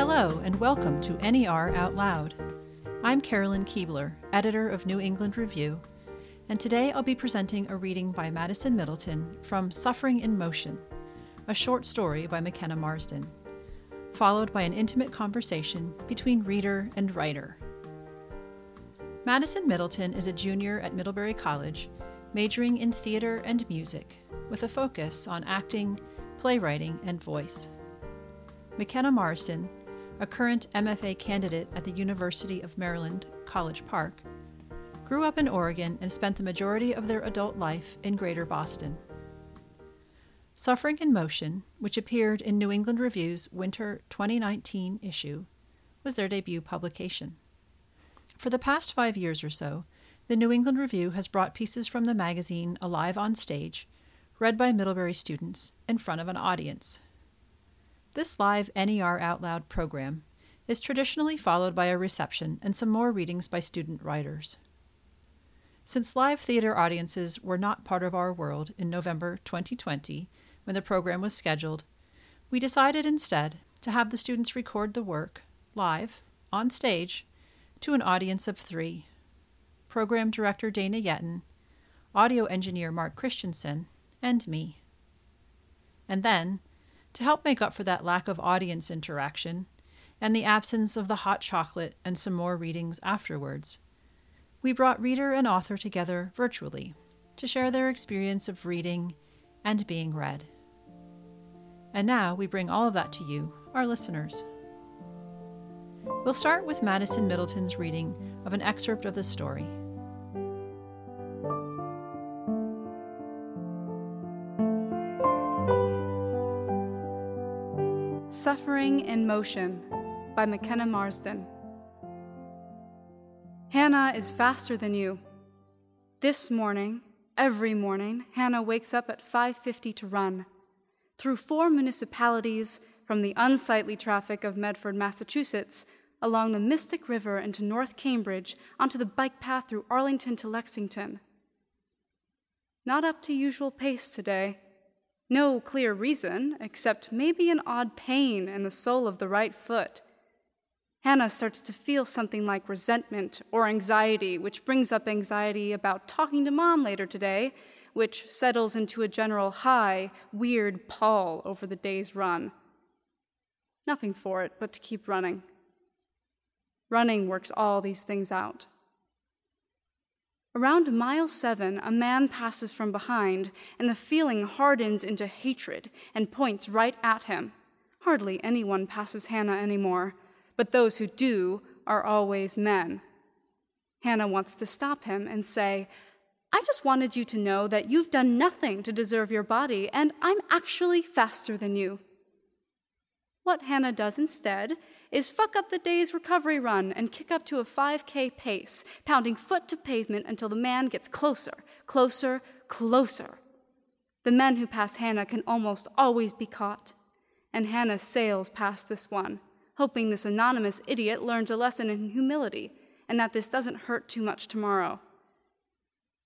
Hello, and welcome to NER Out Loud. I'm Carolyn Kuebler, editor of New England Review, and today I'll be presenting a reading by Madison Middleton from Suffering in Motion, a short story by McKenna Marsden, followed by an intimate conversation between reader and writer. Madison Middleton is a junior at Middlebury College, majoring in theater and music, with a focus on acting, playwriting, and voice. McKenna Marsden, a current MFA candidate at the University of Maryland, College Park, grew up in Oregon and spent the majority of their adult life in Greater Boston. Suffering in Motion, which appeared in New England Review's Winter 2019 issue, was their debut publication. For the past five years or so, the New England Review has brought pieces from the magazine alive on stage, read by Middlebury students, in front of an audience. This live NER Out Loud program is traditionally followed by a reception and some more readings by student writers. Since live theater audiences were not part of our world in November 2020, when the program was scheduled, we decided instead to have the students record the work live, on stage, to an audience of three program director Dana Yeaton, audio engineer Mark Christensen, and me. And then, to help make up for that lack of audience interaction and the absence of the hot chocolate and some more readings afterwards, we brought reader and author together virtually to share their experience of reading and being read. And now we bring all of that to you, our listeners. We'll start with Madison Middleton's reading of an excerpt of the story. Suffering in Motion by McKenna Marsden. Hannah is faster than you. This morning, every morning, Hannah wakes up at 5:50 to run through four municipalities from the unsightly traffic of Medford, Massachusetts, along the Mystic River into North Cambridge, onto the bike path through Arlington to Lexington. Not up to usual pace today. No clear reason, except maybe an odd pain in the sole of the right foot. Hannah starts to feel something like resentment or anxiety, which brings up anxiety about talking to mom later today which settles into a general high, weird pall over the day's run. Nothing for it but to keep running. Running works all these things out. Around mile seven, a man passes from behind, and the feeling hardens into hatred and points right at him. Hardly anyone passes Hannah anymore, but those who do are always men. Hannah wants to stop him and say, I just wanted you to know that you've done nothing to deserve your body, and I'm actually faster than you. What Hannah does instead is fuck up the day's recovery run and kick up to a 5K pace, pounding foot to pavement until the man gets closer, closer, closer. The men who pass Hannah can almost always be caught, and Hannah sails past this one, hoping this anonymous idiot learns a lesson in humility and that this doesn't hurt too much tomorrow.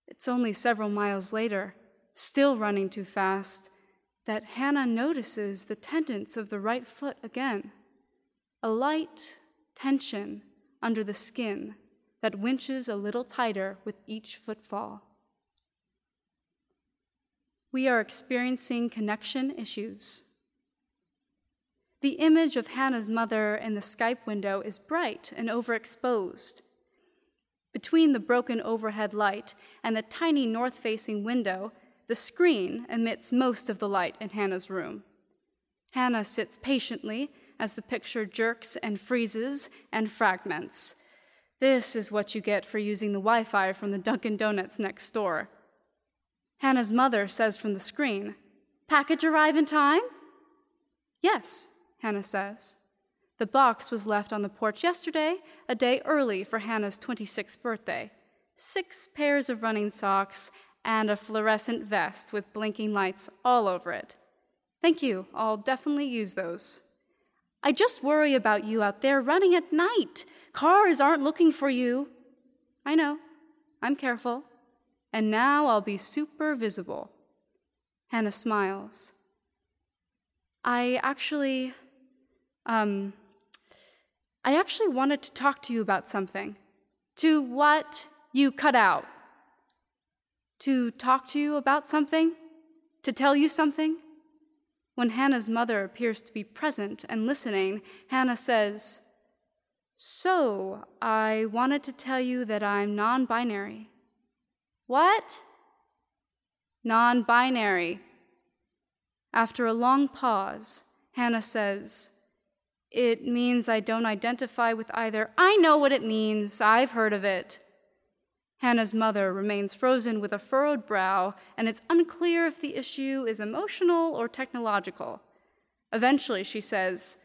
It's only several miles later, still running too fast, that Hannah notices the tendons of the right foot again. A light tension under the skin that winches a little tighter with each footfall. We are experiencing connection issues. The image of Hannah's mother in the Skype window is bright and overexposed, between the broken overhead light and the tiny north facing window, the screen emits most of the light in Hannah's room. Hannah sits patiently as the picture jerks and freezes and fragments. This is what you get for using the Wi Fi from the Dunkin' Donuts next door. Hannah's mother says from the screen, Package arrive in time? Yes, Hannah says. The box was left on the porch yesterday, a day early for Hannah's 26th birthday. Six pairs of running socks and a fluorescent vest with blinking lights all over it. Thank you, I'll definitely use those. I just worry about you out there running at night. Cars aren't looking for you. I know, I'm careful. And now I'll be super visible. Hannah smiles. I actually, um, I actually wanted to talk to you about something. To what you cut out. To talk to you about something? To tell you something? When Hannah's mother appears to be present and listening, Hannah says, So, I wanted to tell you that I'm non binary. What? Non binary. After a long pause, Hannah says, It means I don't identify with either. I know what it means, I've heard of it. Hannah's mother remains frozen with a furrowed brow, and it's unclear if the issue is emotional or technological. Eventually, she says,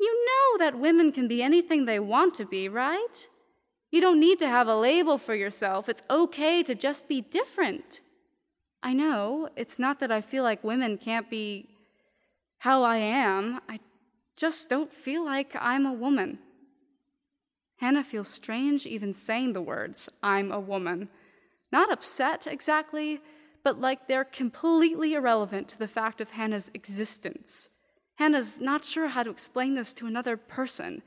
You know that women can be anything they want to be, right? You don't need to have a label for yourself. It's okay to just be different. I know, it's not that I feel like women can't be how I am. I just don't feel like I'm a woman. Hannah feels strange even saying the words, I'm a woman. Not upset exactly, but like they're completely irrelevant to the fact of Hannah's existence. Hannah's not sure how to explain this to another person.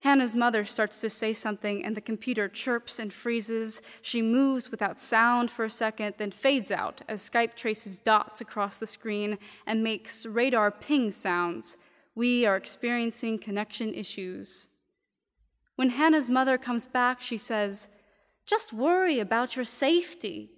Hannah's mother starts to say something, and the computer chirps and freezes. She moves without sound for a second, then fades out as Skype traces dots across the screen and makes radar ping sounds. We are experiencing connection issues. When Hannah's mother comes back, she says, Just worry about your safety.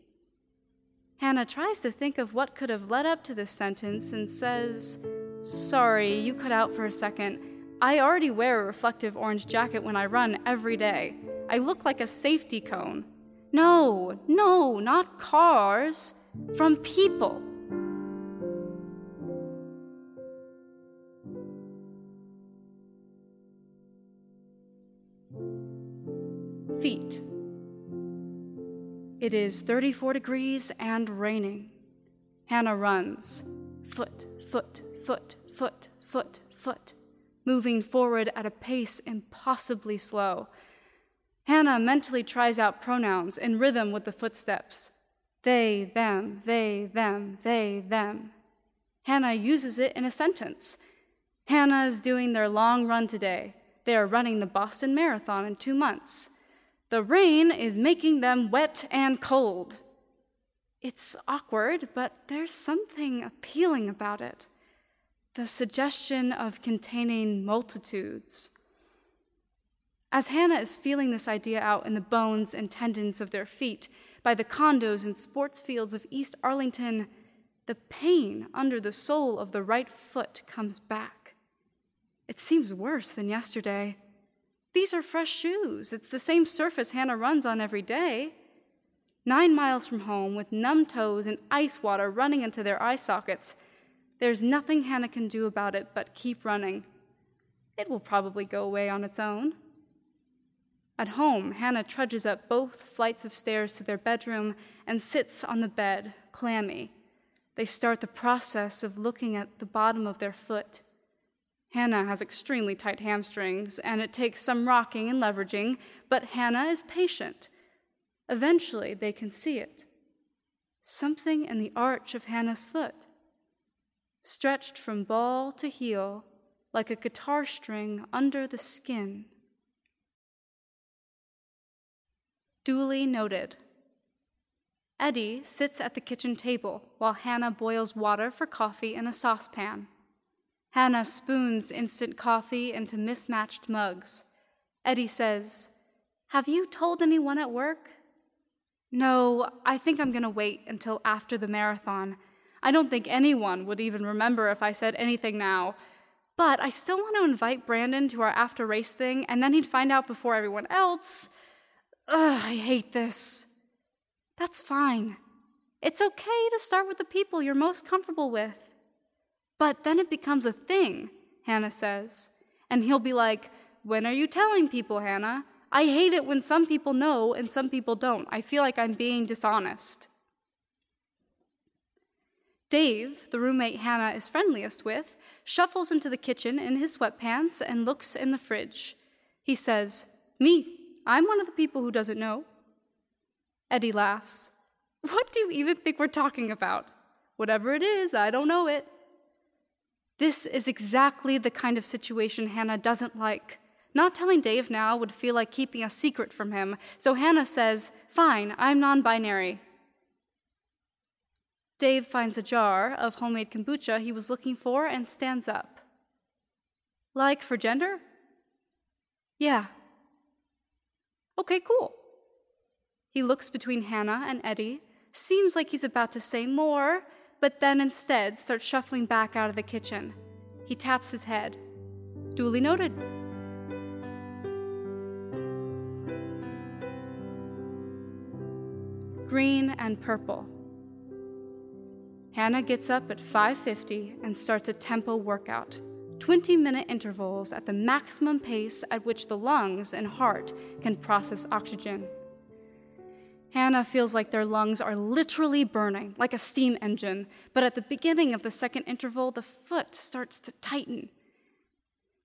Hannah tries to think of what could have led up to this sentence and says, Sorry, you cut out for a second. I already wear a reflective orange jacket when I run every day. I look like a safety cone. No, no, not cars, from people. It is 34 degrees and raining. Hannah runs, foot, foot, foot, foot, foot, foot, moving forward at a pace impossibly slow. Hannah mentally tries out pronouns in rhythm with the footsteps they, them, they, them, they, them. Hannah uses it in a sentence. Hannah is doing their long run today. They are running the Boston Marathon in two months. The rain is making them wet and cold. It's awkward, but there's something appealing about it. The suggestion of containing multitudes. As Hannah is feeling this idea out in the bones and tendons of their feet, by the condos and sports fields of East Arlington, the pain under the sole of the right foot comes back. It seems worse than yesterday. These are fresh shoes. It's the same surface Hannah runs on every day. Nine miles from home, with numb toes and ice water running into their eye sockets, there's nothing Hannah can do about it but keep running. It will probably go away on its own. At home, Hannah trudges up both flights of stairs to their bedroom and sits on the bed, clammy. They start the process of looking at the bottom of their foot. Hannah has extremely tight hamstrings, and it takes some rocking and leveraging, but Hannah is patient. Eventually, they can see it something in the arch of Hannah's foot, stretched from ball to heel like a guitar string under the skin. Duly noted. Eddie sits at the kitchen table while Hannah boils water for coffee in a saucepan. Hannah spoons instant coffee into mismatched mugs. Eddie says, Have you told anyone at work? No, I think I'm going to wait until after the marathon. I don't think anyone would even remember if I said anything now. But I still want to invite Brandon to our after race thing, and then he'd find out before everyone else. Ugh, I hate this. That's fine. It's okay to start with the people you're most comfortable with. But then it becomes a thing, Hannah says. And he'll be like, When are you telling people, Hannah? I hate it when some people know and some people don't. I feel like I'm being dishonest. Dave, the roommate Hannah is friendliest with, shuffles into the kitchen in his sweatpants and looks in the fridge. He says, Me, I'm one of the people who doesn't know. Eddie laughs. What do you even think we're talking about? Whatever it is, I don't know it. This is exactly the kind of situation Hannah doesn't like. Not telling Dave now would feel like keeping a secret from him, so Hannah says, Fine, I'm non binary. Dave finds a jar of homemade kombucha he was looking for and stands up. Like for gender? Yeah. Okay, cool. He looks between Hannah and Eddie, seems like he's about to say more, but then instead starts shuffling back out of the kitchen. He taps his head. Duly noted. Green and purple. Hannah gets up at 5:50 and starts a tempo workout. 20-minute intervals at the maximum pace at which the lungs and heart can process oxygen. Hannah feels like their lungs are literally burning, like a steam engine, but at the beginning of the second interval, the foot starts to tighten.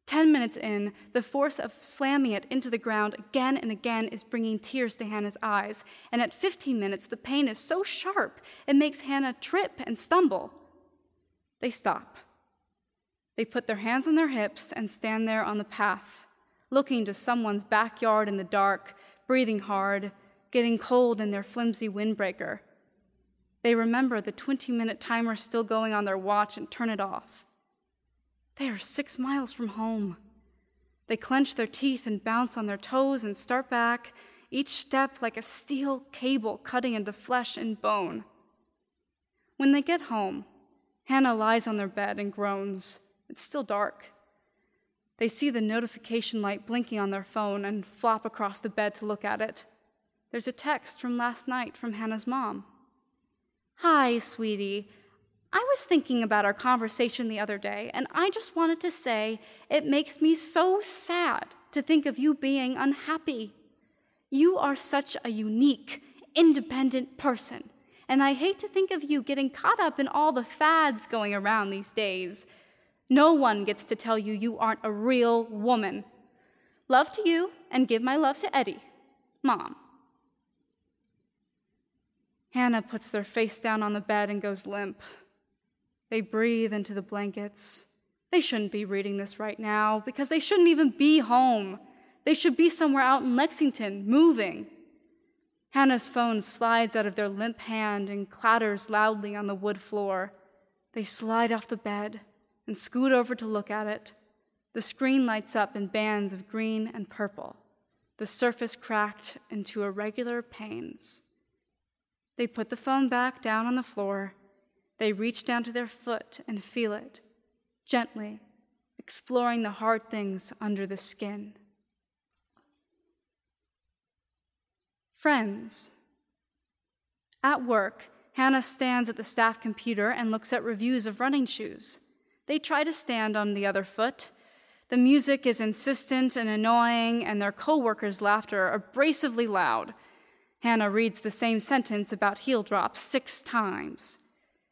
Ten minutes in, the force of slamming it into the ground again and again is bringing tears to Hannah's eyes, and at 15 minutes, the pain is so sharp it makes Hannah trip and stumble. They stop. They put their hands on their hips and stand there on the path, looking to someone's backyard in the dark, breathing hard, getting cold in their flimsy windbreaker. They remember the 20 minute timer still going on their watch and turn it off. They are six miles from home. They clench their teeth and bounce on their toes and start back, each step like a steel cable cutting into flesh and bone. When they get home, Hannah lies on their bed and groans. It's still dark. They see the notification light blinking on their phone and flop across the bed to look at it. There's a text from last night from Hannah's mom. Hi, sweetie. I was thinking about our conversation the other day, and I just wanted to say it makes me so sad to think of you being unhappy. You are such a unique, independent person, and I hate to think of you getting caught up in all the fads going around these days. No one gets to tell you you aren't a real woman. Love to you, and give my love to Eddie. Mom. Hannah puts their face down on the bed and goes limp. They breathe into the blankets. They shouldn't be reading this right now because they shouldn't even be home. They should be somewhere out in Lexington, moving. Hannah's phone slides out of their limp hand and clatters loudly on the wood floor. They slide off the bed and scoot over to look at it. The screen lights up in bands of green and purple, the surface cracked into irregular panes. They put the phone back down on the floor they reach down to their foot and feel it, gently, exploring the hard things under the skin. Friends. At work, Hannah stands at the staff computer and looks at reviews of running shoes. They try to stand on the other foot. The music is insistent and annoying, and their coworkers' laughter abrasively loud. Hannah reads the same sentence about heel drops six times.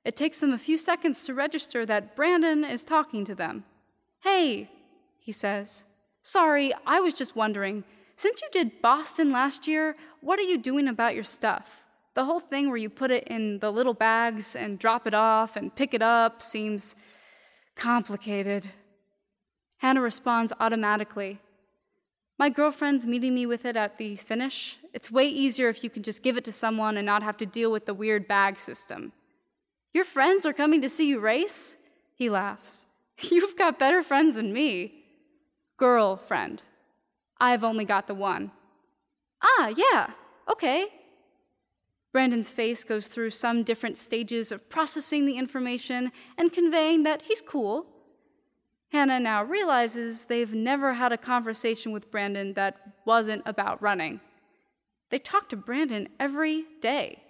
It takes them a few seconds to register that Brandon is talking to them. Hey, he says. Sorry, I was just wondering. Since you did Boston last year, what are you doing about your stuff? The whole thing where you put it in the little bags and drop it off and pick it up seems complicated. Hannah responds automatically. My girlfriend's meeting me with it at the finish. It's way easier if you can just give it to someone and not have to deal with the weird bag system. Your friends are coming to see you race? He laughs. You've got better friends than me. Girlfriend. I've only got the one. Ah, yeah, okay. Brandon's face goes through some different stages of processing the information and conveying that he's cool. Hannah now realizes they've never had a conversation with Brandon that wasn't about running. They talk to Brandon every day.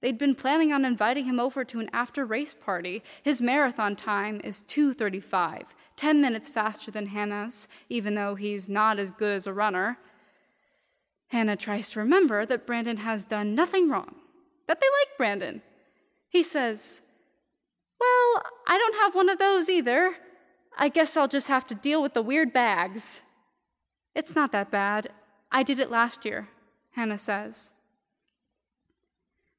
They'd been planning on inviting him over to an after race party. His marathon time is 2:35, 10 minutes faster than Hannah's, even though he's not as good as a runner. Hannah tries to remember that Brandon has done nothing wrong, that they like Brandon. He says, Well, I don't have one of those either. I guess I'll just have to deal with the weird bags. It's not that bad. I did it last year, Hannah says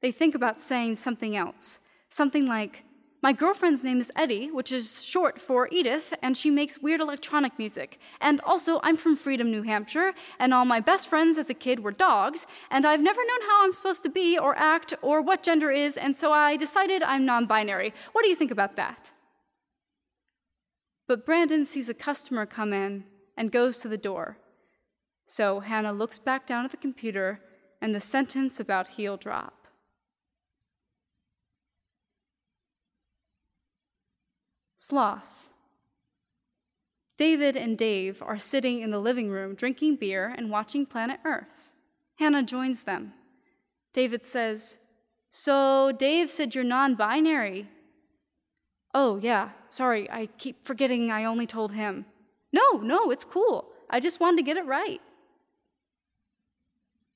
they think about saying something else. Something like, My girlfriend's name is Eddie, which is short for Edith, and she makes weird electronic music. And also, I'm from Freedom, New Hampshire, and all my best friends as a kid were dogs, and I've never known how I'm supposed to be or act or what gender is, and so I decided I'm non binary. What do you think about that? But Brandon sees a customer come in and goes to the door. So Hannah looks back down at the computer, and the sentence about heel drop. Sloth. David and Dave are sitting in the living room drinking beer and watching Planet Earth. Hannah joins them. David says, So Dave said you're non binary. Oh, yeah, sorry, I keep forgetting I only told him. No, no, it's cool. I just wanted to get it right.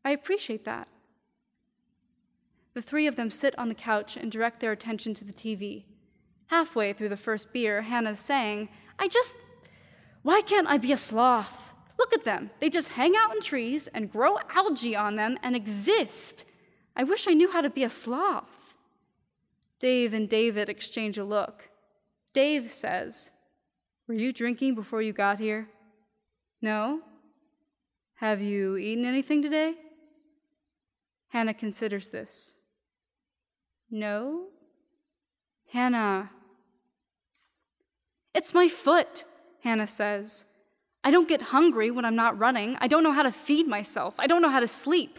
I appreciate that. The three of them sit on the couch and direct their attention to the TV. Halfway through the first beer, Hannah's saying, I just, why can't I be a sloth? Look at them. They just hang out in trees and grow algae on them and exist. I wish I knew how to be a sloth. Dave and David exchange a look. Dave says, Were you drinking before you got here? No. Have you eaten anything today? Hannah considers this. No. Hannah, it's my foot, Hannah says. I don't get hungry when I'm not running. I don't know how to feed myself. I don't know how to sleep.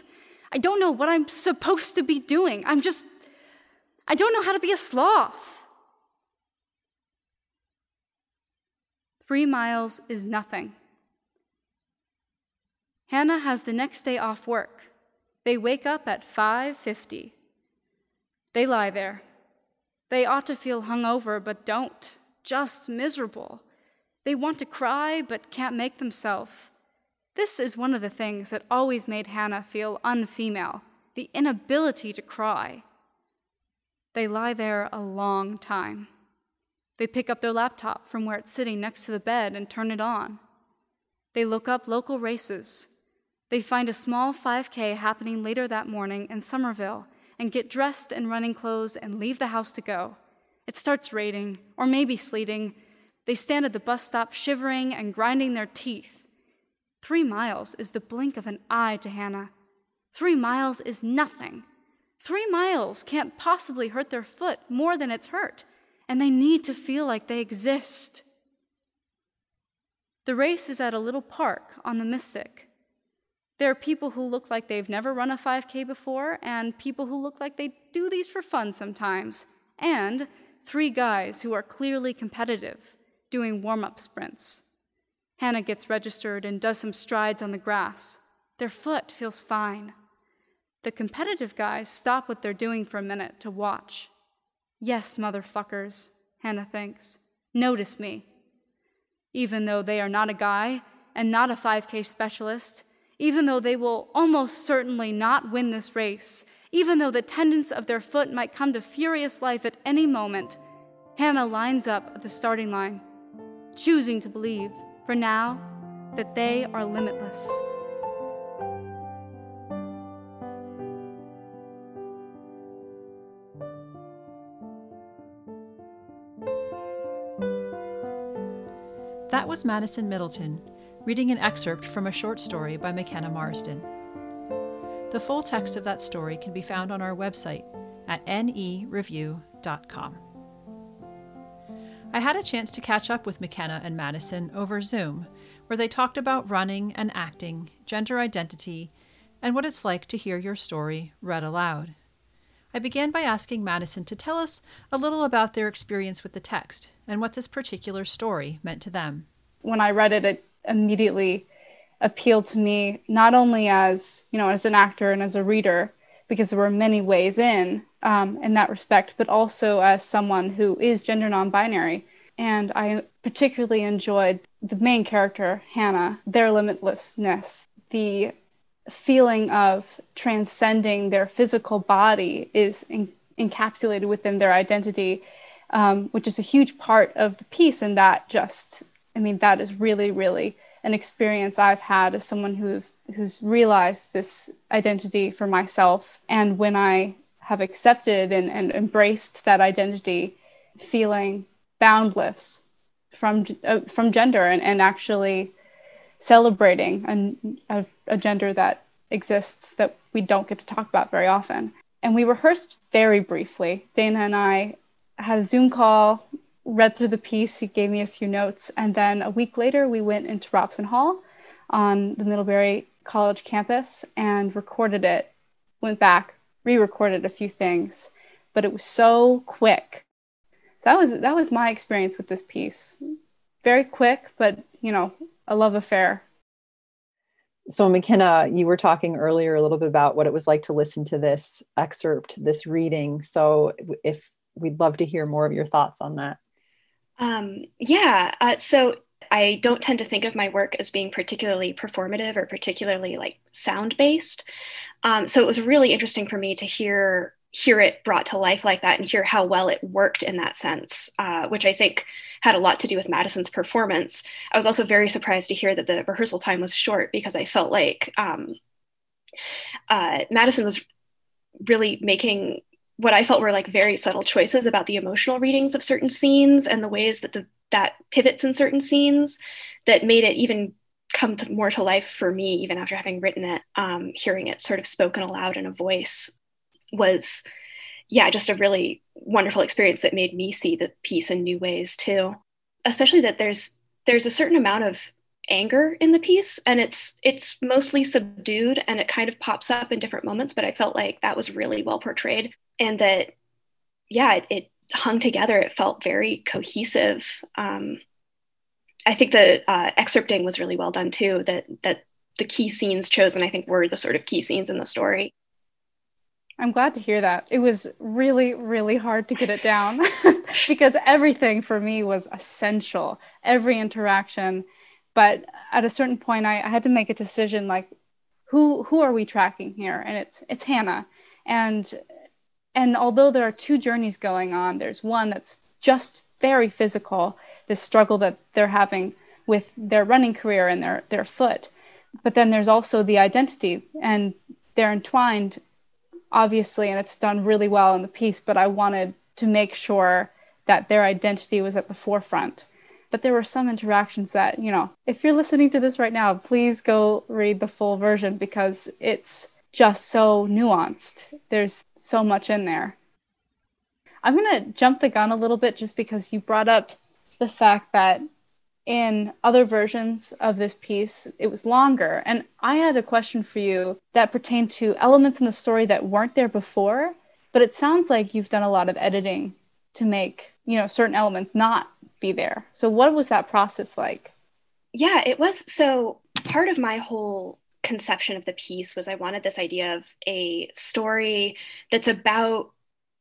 I don't know what I'm supposed to be doing. I'm just, I don't know how to be a sloth. Three miles is nothing. Hannah has the next day off work. They wake up at 5:50. They lie there. They ought to feel hungover but don't just miserable. They want to cry but can't make themselves. This is one of the things that always made Hannah feel unfemale the inability to cry. They lie there a long time. They pick up their laptop from where it's sitting next to the bed and turn it on. They look up local races. They find a small 5K happening later that morning in Somerville and get dressed in running clothes and leave the house to go. It starts raining, or maybe sleeting. They stand at the bus stop shivering and grinding their teeth. Three miles is the blink of an eye to Hannah. Three miles is nothing. Three miles can't possibly hurt their foot more than it's hurt, and they need to feel like they exist. The race is at a little park on the Mystic. There are people who look like they've never run a 5K before, and people who look like they do these for fun sometimes, and three guys who are clearly competitive doing warm up sprints. Hannah gets registered and does some strides on the grass. Their foot feels fine. The competitive guys stop what they're doing for a minute to watch. Yes, motherfuckers, Hannah thinks. Notice me. Even though they are not a guy and not a 5K specialist, even though they will almost certainly not win this race, even though the tendons of their foot might come to furious life at any moment, Hannah lines up at the starting line, choosing to believe, for now, that they are limitless. That was Madison Middleton reading an excerpt from a short story by McKenna Marsden. The full text of that story can be found on our website at nereview.com. I had a chance to catch up with McKenna and Madison over Zoom, where they talked about running and acting, gender identity, and what it's like to hear your story read aloud. I began by asking Madison to tell us a little about their experience with the text and what this particular story meant to them. When I read it, it immediately appealed to me not only as you know as an actor and as a reader because there were many ways in um, in that respect but also as someone who is gender non-binary. And i particularly enjoyed the main character hannah their limitlessness the feeling of transcending their physical body is in- encapsulated within their identity um, which is a huge part of the piece and that just i mean that is really really an experience I've had as someone who's who's realized this identity for myself. And when I have accepted and, and embraced that identity, feeling boundless from uh, from gender and, and actually celebrating an, a, a gender that exists that we don't get to talk about very often. And we rehearsed very briefly. Dana and I had a Zoom call, read through the piece. He gave me a few notes. And then a week later, we went into Robison Hall on the Middlebury College campus and recorded it. Went back, re recorded a few things, but it was so quick. So that was that was my experience with this piece. Very quick, but you know, a love affair so mckenna you were talking earlier a little bit about what it was like to listen to this excerpt this reading so if we'd love to hear more of your thoughts on that um, yeah uh, so i don't tend to think of my work as being particularly performative or particularly like sound based um, so it was really interesting for me to hear hear it brought to life like that and hear how well it worked in that sense, uh, which I think had a lot to do with Madison's performance. I was also very surprised to hear that the rehearsal time was short because I felt like um, uh, Madison was really making what I felt were like very subtle choices about the emotional readings of certain scenes and the ways that the that pivots in certain scenes that made it even come to more to life for me even after having written it um, hearing it sort of spoken aloud in a voice was yeah just a really wonderful experience that made me see the piece in new ways too. Especially that there's there's a certain amount of anger in the piece and it's it's mostly subdued and it kind of pops up in different moments but i felt like that was really well portrayed and that yeah it, it hung together it felt very cohesive um, i think the uh, excerpting was really well done too that that the key scenes chosen i think were the sort of key scenes in the story I'm glad to hear that. It was really, really hard to get it down because everything for me was essential, every interaction. But at a certain point, I, I, had to make a decision like, who who are we tracking here? And it's it's Hannah. And and although there are two journeys going on, there's one that's just very physical, this struggle that they're having with their running career and their their foot. But then there's also the identity, and they're entwined obviously, and it's done really well in the piece, but I wanted to make sure that their identity was at the forefront. But there were some interactions that, you know, if you're listening to this right now, please go read the full version because it's just so nuanced. There's so much in there. I'm going to jump the gun a little bit just because you brought up the fact that in other versions of this piece, it was longer. And I had a question for you that pertained to elements in the story that weren't there before, but it sounds like you've done a lot of editing to make, you know, certain elements not be there. So what was that process like? Yeah, it was so part of my whole conception of the piece was I wanted this idea of a story that's about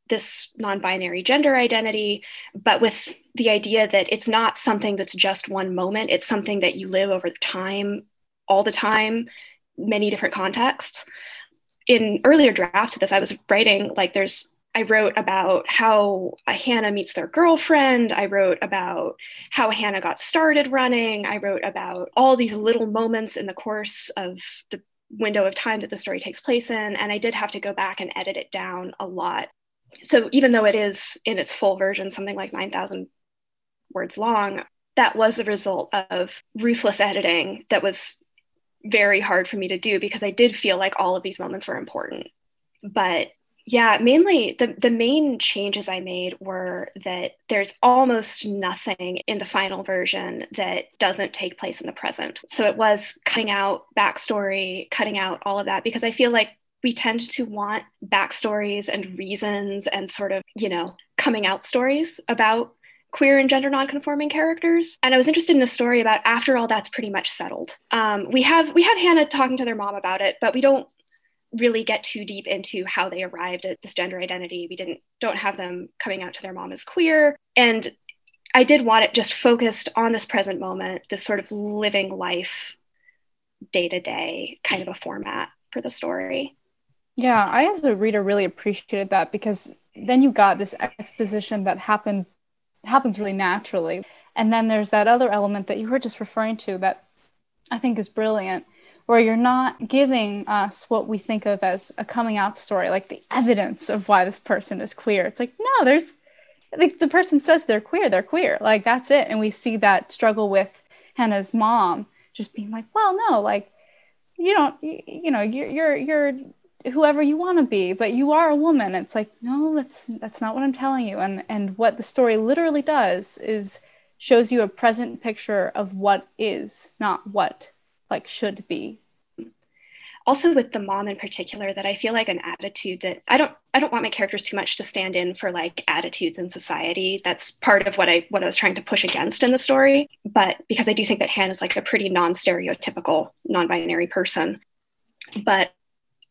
this non binary gender identity, but with the idea that it's not something that's just one moment, it's something that you live over time, all the time, many different contexts. In earlier drafts of this, I was writing like there's I wrote about how Hannah meets their girlfriend. I wrote about how Hannah got started running. I wrote about all these little moments in the course of the window of time that the story takes place in. And I did have to go back and edit it down a lot so even though it is in its full version something like 9000 words long that was the result of ruthless editing that was very hard for me to do because i did feel like all of these moments were important but yeah mainly the, the main changes i made were that there's almost nothing in the final version that doesn't take place in the present so it was cutting out backstory cutting out all of that because i feel like we tend to want backstories and reasons and sort of, you know, coming out stories about queer and gender nonconforming characters. And I was interested in a story about after all that's pretty much settled. Um, we have we have Hannah talking to their mom about it, but we don't really get too deep into how they arrived at this gender identity. We didn't don't have them coming out to their mom as queer. And I did want it just focused on this present moment, this sort of living life day to day kind of a format for the story. Yeah, I as a reader really appreciated that because then you got this exposition that happened happens really naturally. And then there's that other element that you were just referring to that I think is brilliant, where you're not giving us what we think of as a coming out story, like the evidence of why this person is queer. It's like, no, there's like the person says they're queer, they're queer. Like that's it. And we see that struggle with Hannah's mom just being like, well, no, like you don't, you, know, you're you're you're whoever you want to be, but you are a woman. It's like, no, that's that's not what I'm telling you. And and what the story literally does is shows you a present picture of what is, not what like should be. Also with the mom in particular that i feel like an attitude that i don't i don't want my characters too much to stand in for like attitudes in society. That's part of what i what i was trying to push against in the story. But because i do think that han is like a pretty non-stereotypical non-binary person. But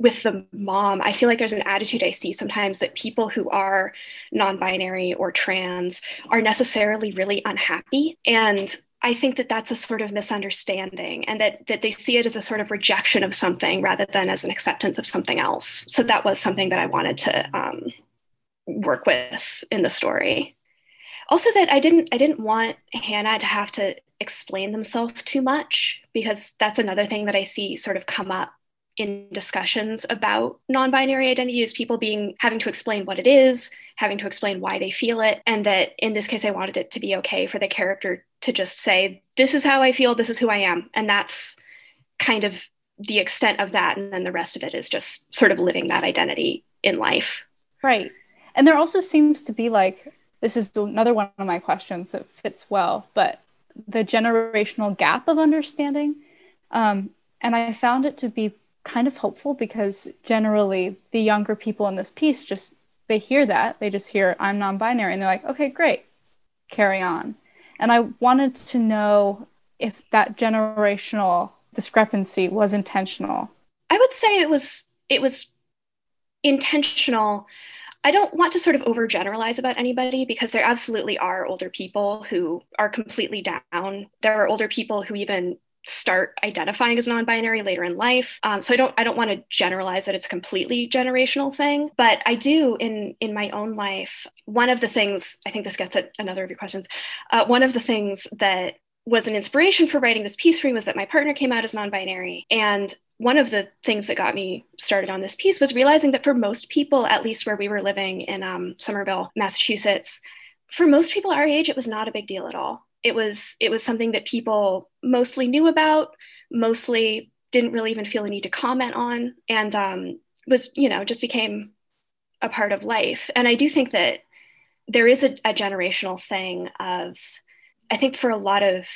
with the mom, I feel like there's an attitude I see sometimes that people who are non binary or trans are necessarily really unhappy. And I think that that's a sort of misunderstanding and that, that they see it as a sort of rejection of something rather than as an acceptance of something else. So that was something that I wanted to um, work with in the story. Also that I didn't I didn't want Hannah to have to explain themselves too much because that's another thing that I see sort of come up in discussions about non-binary identity is people being having to explain what it is having to explain why they feel it and that in this case i wanted it to be okay for the character to just say this is how i feel this is who i am and that's kind of the extent of that and then the rest of it is just sort of living that identity in life. Right. And there also seems to be like this is another one of my questions that fits well but the generational gap of understanding um, and i found it to be kind of hopeful because generally the younger people in this piece just they hear that they just hear i'm non-binary and they're like okay great carry on. And i wanted to know if that generational discrepancy was intentional. I would say it was it was intentional. I don't want to sort of overgeneralize about anybody because there absolutely are older people who are completely down. There are older people who even start identifying as non-binary later in life. Um, so I don't I don't want to generalize that it's a completely generational thing, but I do in in my own life. One of the things I think this gets at another of your questions. Uh, one of the things that was an inspiration for writing this piece for me was that my partner came out as non-binary and one of the things that got me started on this piece was realizing that for most people at least where we were living in um, somerville massachusetts for most people our age it was not a big deal at all it was it was something that people mostly knew about mostly didn't really even feel a need to comment on and um, was you know just became a part of life. And i do think that there is a, a generational thing of i think for a lot of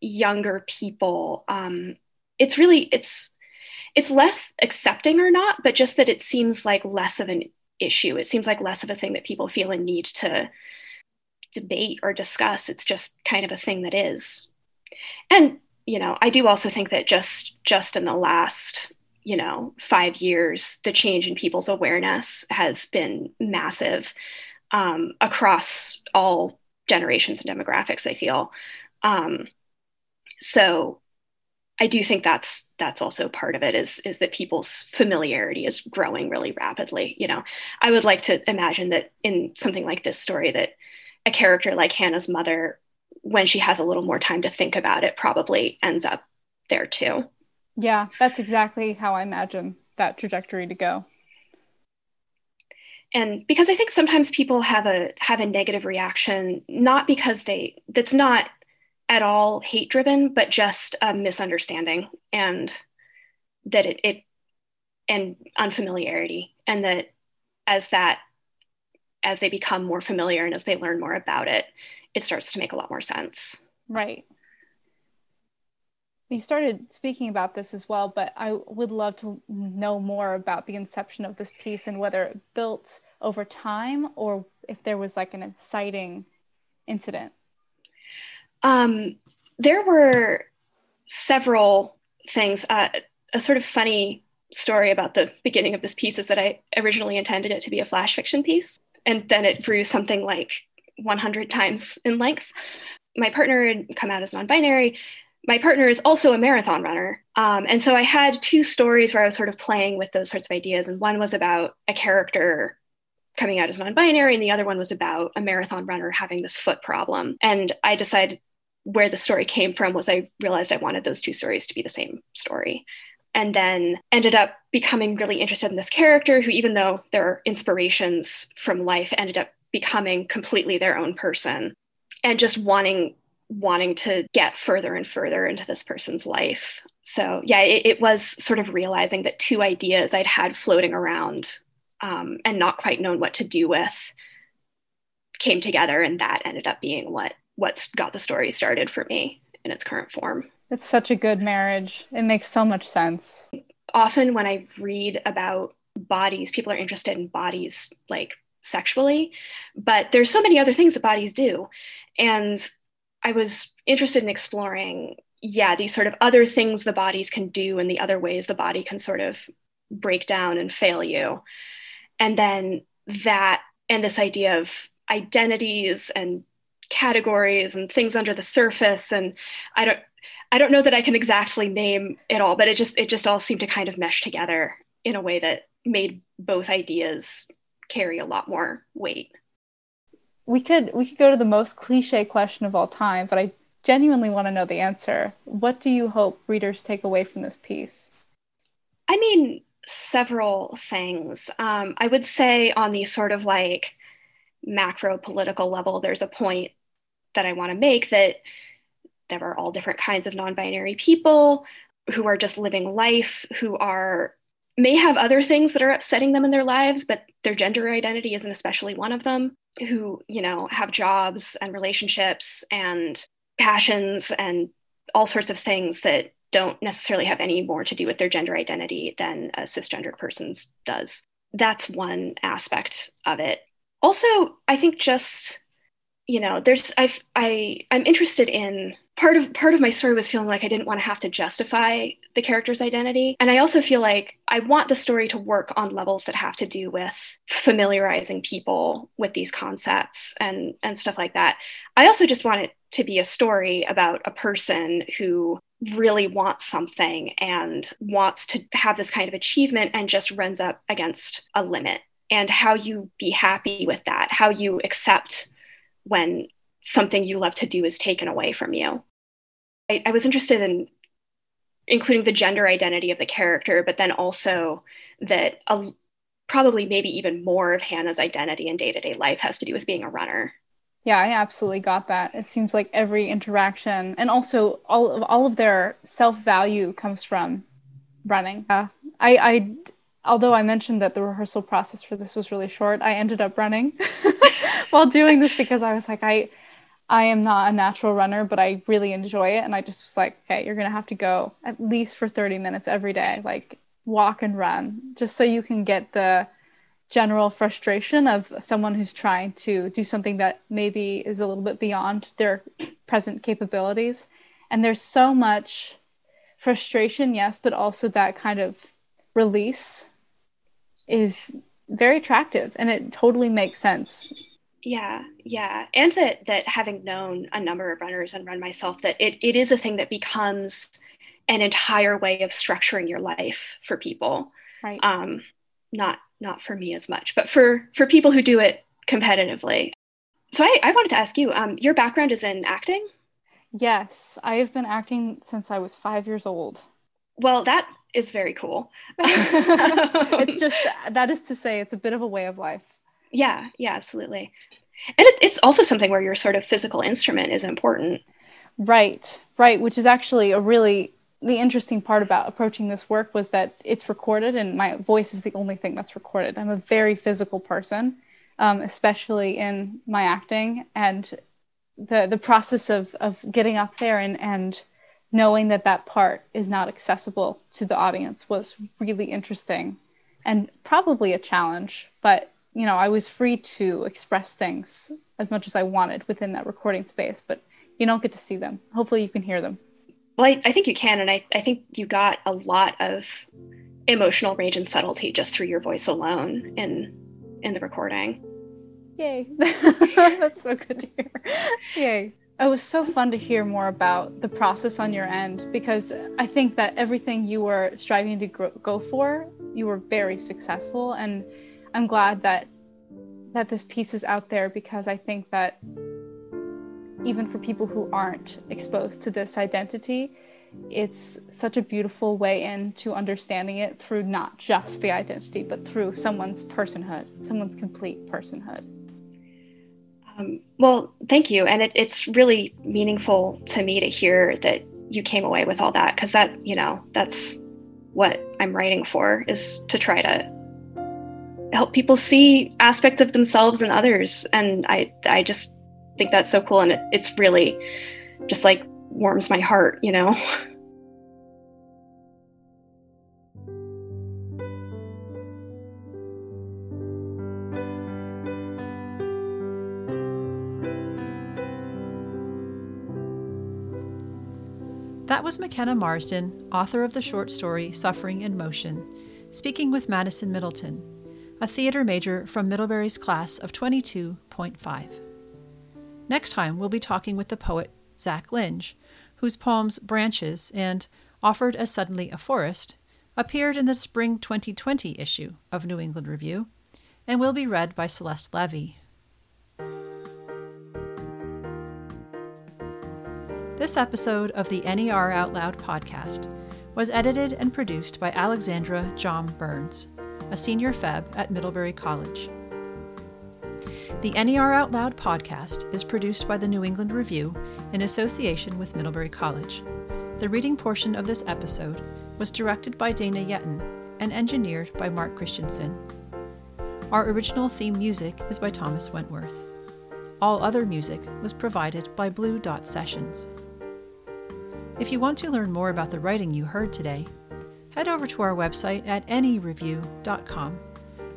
younger people um, it's really it's it's less accepting or not but just that it seems like less of an issue. It seems like less of a thing that people feel a need to debate or discuss. It's just kind of a thing that is. And you know, I do also think that just just in the last you know five years, the change in people's awareness has been massive um, across all generations and demographics. I feel. Um, so I do think that's that's also part of it is is that people's familiarity is growing really rapidly. You know, I would like to imagine that in something like this story that a character like Hannah's mother, when she has a little more time to think about it, probably ends up there too. Yeah, that's exactly how I imagine that trajectory to go. And because I think sometimes people have a have a negative reaction, not because they that's not at all hate driven, but just a misunderstanding and that it, it and unfamiliarity, and that as that as they become more familiar and as they learn more about it, it starts to make a lot more sense. Right. You started speaking about this as well, but I would love to know more about the inception of this piece and whether it built over time or if there was like an inciting incident. Um, there were several things. Uh, a sort of funny story about the beginning of this piece is that I originally intended it to be a flash fiction piece and then it grew something like 100 times in length. My partner had come out as non binary. My partner is also a marathon runner. Um, and so I had two stories where I was sort of playing with those sorts of ideas. And one was about a character coming out as non binary, and the other one was about a marathon runner having this foot problem. And I decided where the story came from was I realized I wanted those two stories to be the same story and then ended up becoming really interested in this character who even though their inspirations from life ended up becoming completely their own person and just wanting wanting to get further and further into this person's life. So yeah it, it was sort of realizing that two ideas i'd had floating around um, and not quite known what to do with came together and that ended up being what what's got the story started for me in its current form it's such a good marriage. It makes so much sense. Often when i read about bodies people are interested in bodies like sexually but there's so many other things that bodies do. And i was interested in exploring yeah these sort of other things the bodies can do and the other ways the body can sort of break down and fail you. And then that and this idea of identities and categories and things under the surface. And i don't i don't know that i can exactly name it all but it just it just all seemed to kind of mesh together in a way that made both ideas carry a lot more weight. We could we could go to the most cliche question of all time, but I genuinely want to know the answer. What do you hope readers take away from this piece? I mean, several things. Um, I would say on the sort of like macro political level, there's a point that I want to make that there are all different kinds of non binary people who are just living life, who are may have other things that are upsetting them in their lives, but their gender identity isn't especially one of them, who, you know, have jobs and relationships and passions and all sorts of things that don't necessarily have any more to do with their gender identity than a cisgendered person's does. That's one aspect of it. Also, I think just, you know, there's I've I I'm interested in part of part of my story was feeling like I didn't want to have to justify the character's identity. And I also feel like I want the story to work on levels that have to do with familiarizing people with these concepts and and stuff like that. I also just want it to be a story about a person who really wants something and wants to have this kind of achievement and just runs up against a limit and how you be happy with that, how you accept when something you love to do is taken away from you. I, I, was interested in including the gender identity of the character, but then also that a, probably maybe even more of Hannah's identity in day to day life has to do with being a runner. Yeah, I absolutely got that. It seems like every interaction and also all of all of their self value comes from running. Yeah, I, I although I mentioned that the rehearsal process for this was really short, I ended up running while doing this because I was like, I I am not a natural runner, but I really enjoy it. And I just was like, okay, you're going to have to go at least for 30 minutes every day, like walk and run, just so you can get the general frustration of someone who's trying to do something that maybe is a little bit beyond their present capabilities. And there's so much frustration, yes, but also that kind of release is very attractive and it totally makes sense yeah yeah. And that that having known a number of runners and run myself that it, it is a thing that becomes an entire way of structuring your life for people. Right. Um not not for me as much but for for people who do it competitively. So i, I wanted to ask you um your background is in acting? Yes i have been acting since i was five years old. Well that is very cool. It's just that is to say it's a bit of a way of life yeah yeah absolutely. And it, it's also something where your sort of physical instrument is important. Right right which is actually a really the interesting part about approaching this work was that it's recorded and my voice is the only thing that's recorded. I'm a very physical person um, especially in my acting and the the process of of getting up there and and knowing that that part is not accessible to the audience was really interesting and probably a challenge but you know, I was free to express things as much as I wanted within that recording space, but you don't get to see them. Hopefully, you can hear them. Well, I, I think you can. And I, I think you got a lot of emotional range and subtlety just through your voice alone in in the recording. Yay. That's so good to hear. Yay. It was so fun to hear more about the process on your end because I think that everything you were striving to go for, you were very successful. And I'm glad that that this piece is out there because I think that even for people who aren't exposed to this identity, it's such a beautiful way into understanding it through not just the identity, but through someone's personhood, someone's complete personhood. Um, well, thank you. And it, it's really meaningful to me to hear that you came away with all that because that, you know, that's what I'm writing for is to try to help people see aspects of themselves and others. And I, I just think that's so cool. And it, it's really just like warms my heart, you know? That was McKenna Marsden, author of the short story Suffering in Motion, speaking with Madison Middleton, a theater major from Middlebury's class of 22.5. Next time, we'll be talking with the poet Zach Lynch, whose poems Branches and Offered as Suddenly a Forest appeared in the spring 2020 issue of New England Review and will be read by Celeste Levy. This episode of the NER Out Loud podcast was edited and produced by Alexandra John Burns, a senior Feb at Middlebury College. The NER Out Loud podcast is produced by the New England Review in association with Middlebury College. The reading portion of this episode was directed by Dana Yeaton and engineered by Mark Christensen. Our original theme music is by Thomas Wentworth. All other music was provided by Blue Dot Sessions. If you want to learn more about the writing you heard today, head over to our website at nereview.com,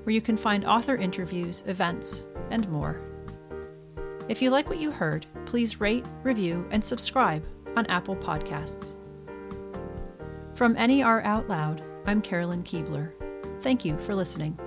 where you can find author interviews, events, and more. If you like what you heard, please rate, review, and subscribe on Apple Podcasts. From NER Out Loud, I'm Carolyn Kuebler. Thank you for listening.